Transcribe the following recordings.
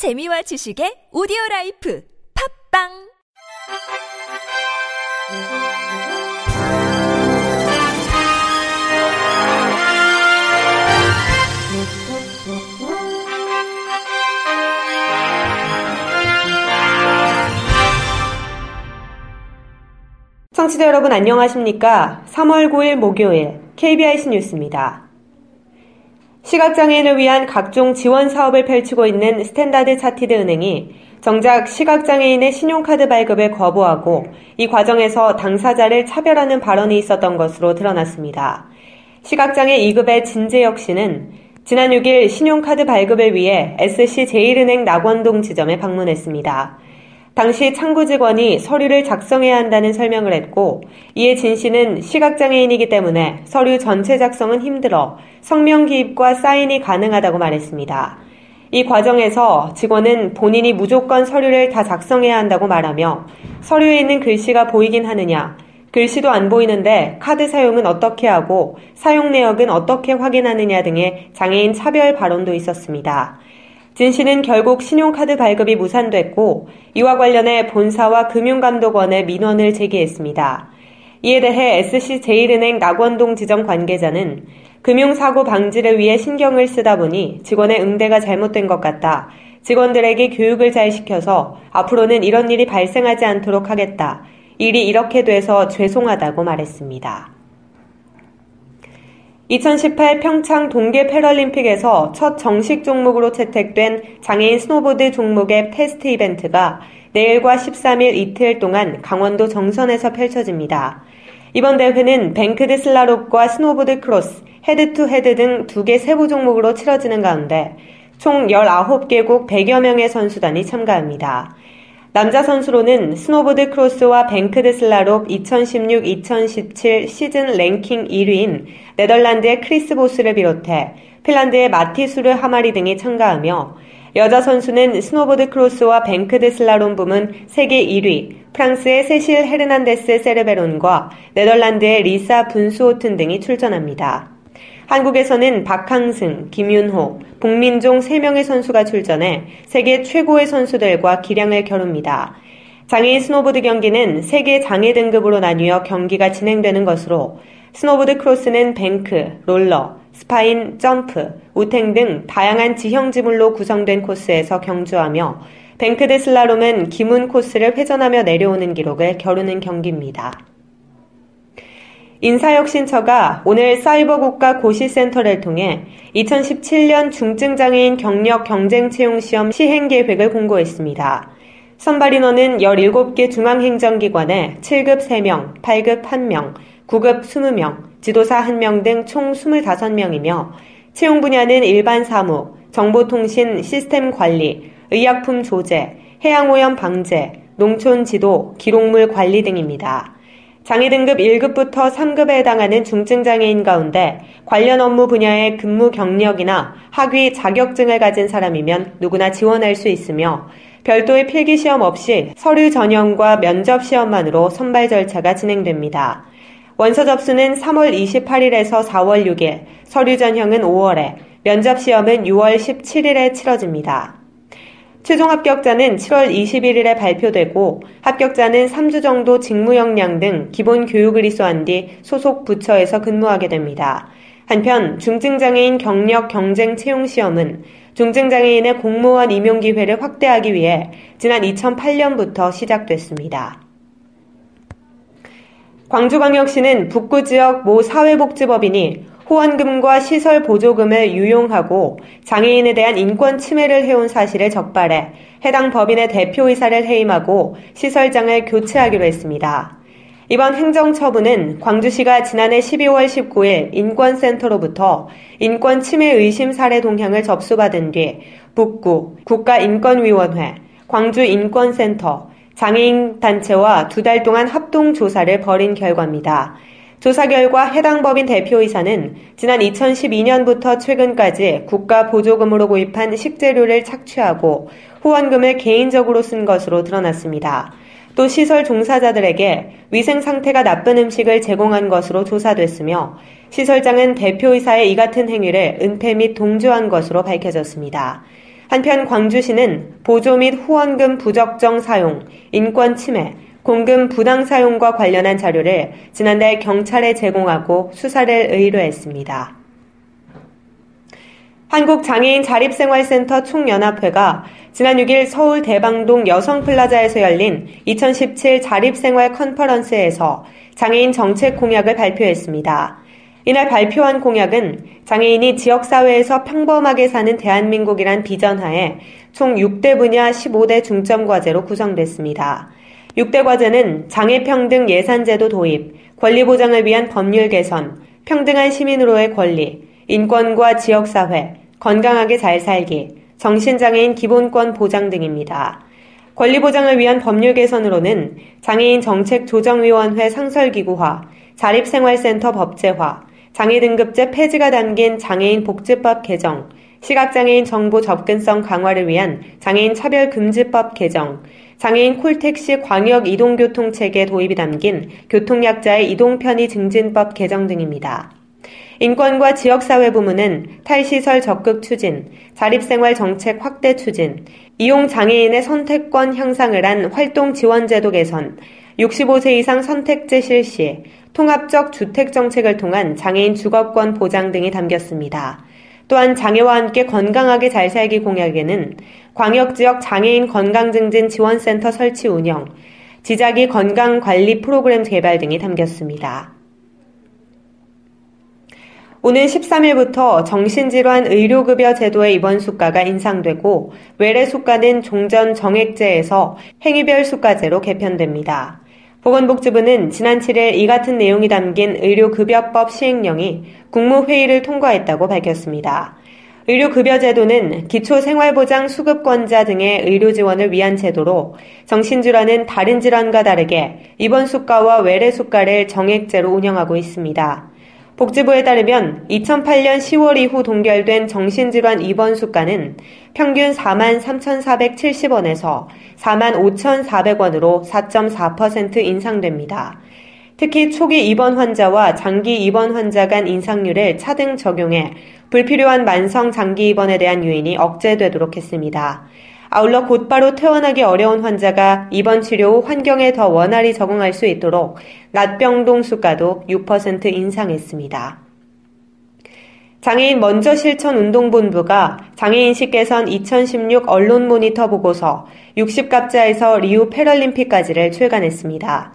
재미와 지식의 오디오 라이프 팝빵 청취자 여러분 안녕하십니까? 3월 9일 목요일 KBIC 뉴스입니다. 시각장애인을 위한 각종 지원 사업을 펼치고 있는 스탠다드 차티드 은행이 정작 시각장애인의 신용카드 발급을 거부하고 이 과정에서 당사자를 차별하는 발언이 있었던 것으로 드러났습니다. 시각장애 2급의 진재혁 씨는 지난 6일 신용카드 발급을 위해 SC 제일은행 낙원동 지점에 방문했습니다. 당시 창구 직원이 서류를 작성해야 한다는 설명을 했고 이에 진 씨는 시각장애인이기 때문에 서류 전체 작성은 힘들어 성명 기입과 사인이 가능하다고 말했습니다. 이 과정에서 직원은 본인이 무조건 서류를 다 작성해야 한다고 말하며 서류에 있는 글씨가 보이긴 하느냐, 글씨도 안 보이는데 카드 사용은 어떻게 하고 사용 내역은 어떻게 확인하느냐 등의 장애인 차별 발언도 있었습니다. 진 씨는 결국 신용카드 발급이 무산됐고 이와 관련해 본사와 금융감독원에 민원을 제기했습니다. 이에 대해 SC 제일은행 낙원동 지점 관계자는 금융사고 방지를 위해 신경을 쓰다 보니 직원의 응대가 잘못된 것 같다. 직원들에게 교육을 잘 시켜서 앞으로는 이런 일이 발생하지 않도록 하겠다. 일이 이렇게 돼서 죄송하다고 말했습니다. 2018 평창 동계 패럴림픽에서 첫 정식 종목으로 채택된 장애인 스노보드 종목의 테스트 이벤트가 내일과 13일 이틀 동안 강원도 정선에서 펼쳐집니다. 이번 대회는 banked slalom과 스노보드 크로스, head to head 등 두 개 세부 종목으로 치러지는 가운데 총 19개국 100여 명의 선수단이 참가합니다. 남자 선수로는 스노보드 크로스와 banked slalom 2016-2017 시즌 랭킹 1위인 네덜란드의 크리스 보스를 비롯해 핀란드의 마티수르 하마리 등이 참가하며 여자 선수는 스노보드 크로스와 banked slalom 부문 세계 1위, 프랑스의 세실 헤르난데스 세르베론과 네덜란드의 리사 분수호튼 등이 출전합니다. 한국에서는 박항승, 김윤호, 봉민종 3명의 선수가 출전해 세계 최고의 선수들과 기량을 겨룹니다. 장애인 스노보드 경기는 세 개 장애 등급으로 나뉘어 경기가 진행되는 것으로 스노보드 크로스는 뱅크, 롤러, spine, 점프, wu-tang 등 다양한 지형 지물로 구성된 코스에서 경주하며 banked slalom은 기문 코스를 회전하며 내려오는 기록을 겨루는 경기입니다. 인사혁신처가 오늘 사이버국가 고시센터를 통해 2017년 중증장애인 경력 경쟁 채용 시험 시행 계획을 공고했습니다. 선발 인원은 17개 중앙행정기관에 7급 3명, 8급 1명, 9급 20명, 지도사 1명 등 총 25명이며 채용 분야는 일반 사무, 정보통신 시스템 관리, 의약품 조제, 해양오염 방제, 농촌 지도, 기록물 관리 등입니다. 장애 등급 1급부터 3급에 해당하는 중증 장애인 가운데 관련 업무 분야의 근무 경력이나 학위 자격증을 가진 사람이면 누구나 지원할 수 있으며 별도의 필기 시험 없이 서류 전형과 면접 시험만으로 선발 절차가 진행됩니다. 원서 접수는 3월 28일에서 4월 6일, 서류 전형은 5월에, 면접 시험은 6월 17일에 치러집니다. 최종 합격자는 7월 21일에 발표되고 합격자는 3주 정도 직무 역량 등 기본 교육을 이수한 뒤 소속 부처에서 근무하게 됩니다. 한편 중증장애인 경력 경쟁 채용 시험은 중증장애인의 공무원 임용 기회를 확대하기 위해 지난 2008년부터 시작됐습니다. 광주광역시는 북구 지역 모 사회복지법인이 후원금과 시설 보조금을 유용하고 장애인에 대한 인권 침해를 해온 사실을 적발해 해당 법인의 대표이사를 해임하고 시설장을 교체하기로 했습니다. 이번 행정처분은 광주시가 지난해 12월 19일 인권센터로부터 인권 침해 의심 사례 동향을 접수받은 뒤 북구 국가인권위원회, 광주인권센터, 장애인 단체와 두 달 동안 합동 조사를 벌인 결과입니다. 조사 결과 해당 법인 대표이사는 지난 2012년부터 최근까지 국가 보조금으로 구입한 식재료를 착취하고 후원금을 개인적으로 쓴 것으로 드러났습니다. 또 시설 종사자들에게 위생 상태가 나쁜 음식을 제공한 것으로 조사됐으며 시설장은 대표이사의 이 같은 행위를 은폐 및 동조한 것으로 밝혀졌습니다. 한편 광주시는 보조 및 후원금 부적정 사용, 인권 침해, 공금 부당 사용과 관련한 자료를 지난달 경찰에 제공하고 수사를 의뢰했습니다. 한국장애인 자립생활센터 총연합회가 지난 6일 서울 대방동 여성플라자에서 열린 2017 자립생활 컨퍼런스에서 장애인 정책 공약을 발표했습니다. 이날 발표한 공약은 장애인이 지역사회에서 평범하게 사는 대한민국이란 비전하에 총 6대 분야 15대 중점 과제로 구성됐습니다. 6대 과제는 장애평등 예산제도 도입, 권리보장을 위한 법률 개선, 평등한 시민으로의 권리, 인권과 지역사회, 건강하게 잘 살기, 정신장애인 기본권 보장 등입니다. 권리보장을 위한 법률 개선으로는 장애인 정책 조정위원회 상설기구화, 자립생활센터 법제화, 장애등급제 폐지가 담긴 장애인 복지법 개정, 시각장애인 정보 접근성 강화를 위한 장애인 차별금지법 개정, 장애인 콜택시 광역 이동교통 체계 도입이 담긴 교통약자의 이동편의 증진법 개정 등입니다. 인권과 지역사회 부문은 탈시설 적극 추진, 자립생활 정책 확대 추진, 이용 장애인의 선택권 향상을 한 활동 지원제도 개선, 65세 이상 선택제 실시, 통합적 주택 정책을 통한 장애인 주거권 보장 등이 담겼습니다. 또한 장애와 함께 건강하게 잘 살기 공약에는 광역지역 장애인 건강증진 지원센터 설치 운영, 지자기 건강관리 프로그램 개발 등이 담겼습니다. 오는 13일부터 정신질환 의료급여 제도의 입원 수가가 인상되고 외래 수가는 종전 정액제에서 행위별 수가제로 개편됩니다. 보건복지부는 지난 7일 이 같은 내용이 담긴 의료급여법 시행령이 국무회의를 통과했다고 밝혔습니다. 의료급여제도는 기초생활보장 수급권자 등의 의료 지원을 위한 제도로 정신질환은 다른 질환과 다르게 입원 수가와 외래 수가를 정액제로 운영하고 있습니다. 복지부에 따르면 2008년 10월 이후 동결된 정신질환 입원 수가는 평균 4만 3,470원에서 4만 5,400원으로 4.4% 인상됩니다. 특히 초기 입원 환자와 장기 입원 환자 간 인상률을 차등 적용해 불필요한 만성 장기 입원에 대한 요인이 억제되도록 했습니다. 아울러 곧바로 퇴원하기 어려운 환자가 입원 치료 후 환경에 더 원활히 적응할 수 있도록 낮병동 수가도 6% 인상했습니다. 장애인 먼저 실천 운동본부가 장애인식 개선 2016 언론 모니터 보고서 60갑자에서 리우 패럴림픽까지를 출간했습니다.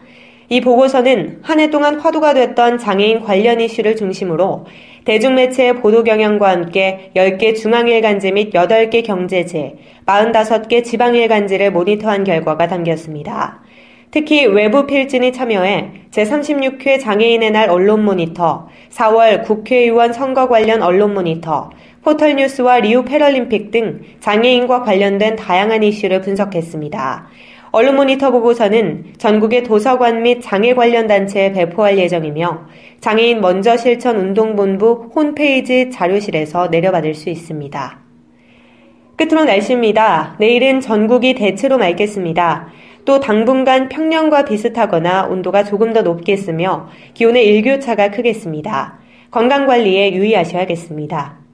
이 보고서는 한 해 동안 화두가 됐던 장애인 관련 이슈를 중심으로 대중매체의 보도 경향과 함께 10개 중앙일간지 및 8개 경제지, 45개 지방일간지를 모니터한 결과가 담겼습니다. 특히 외부 필진이 참여해 제36회 장애인의 날 언론 모니터, 4월 국회의원 선거 관련 언론 모니터, 포털뉴스와 리우 패럴림픽 등 장애인과 관련된 다양한 이슈를 분석했습니다. 언론 모니터 보고서는 전국의 도서관 및 장애 관련 단체에 배포할 예정이며 장애인 먼저 실천 운동본부 홈페이지 자료실에서 내려받을 수 있습니다. 끝으로 날씨입니다. 내일은 전국이 대체로 맑겠습니다. 또 당분간 평년과 비슷하거나 온도가 조금 더 높겠으며 기온의 일교차가 크겠습니다. 건강관리에 유의하셔야겠습니다.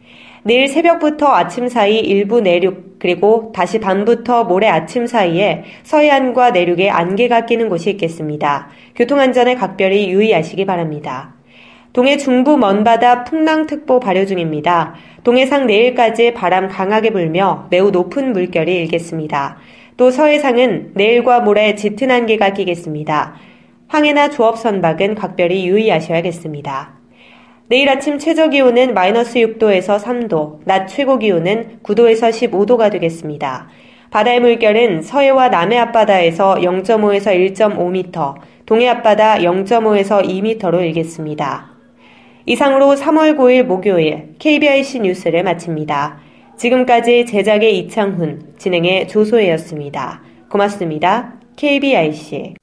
내일 새벽부터 아침 사이 일부 내륙 그리고 다시 밤부터 모레 아침 사이에 서해안과 내륙에 안개가 끼는 곳이 있겠습니다. 교통안전에 각별히 유의하시기 바랍니다. 동해 중부 먼바다 풍랑특보 발효 중입니다. 동해상 내일까지 바람 강하게 불며 매우 높은 물결이 일겠습니다. 또 서해상은 내일과 모레 짙은 안개가 끼겠습니다. 항해나 조업 선박은 각별히 유의하셔야겠습니다. 내일 아침 최저 기온은 마이너스 6도에서 3도, 낮 최고 기온은 9도에서 15도가 되겠습니다. 바다의 물결은 서해와 남해 앞바다에서 0.5에서 1.5m, 동해 앞바다 0.5에서 2m로 일겠습니다. 이상으로 3월 9일 목요일 KBIC 뉴스를 마칩니다. 지금까지 제작의 이창훈, 진행의 조소혜였습니다. 고맙습니다. KBIC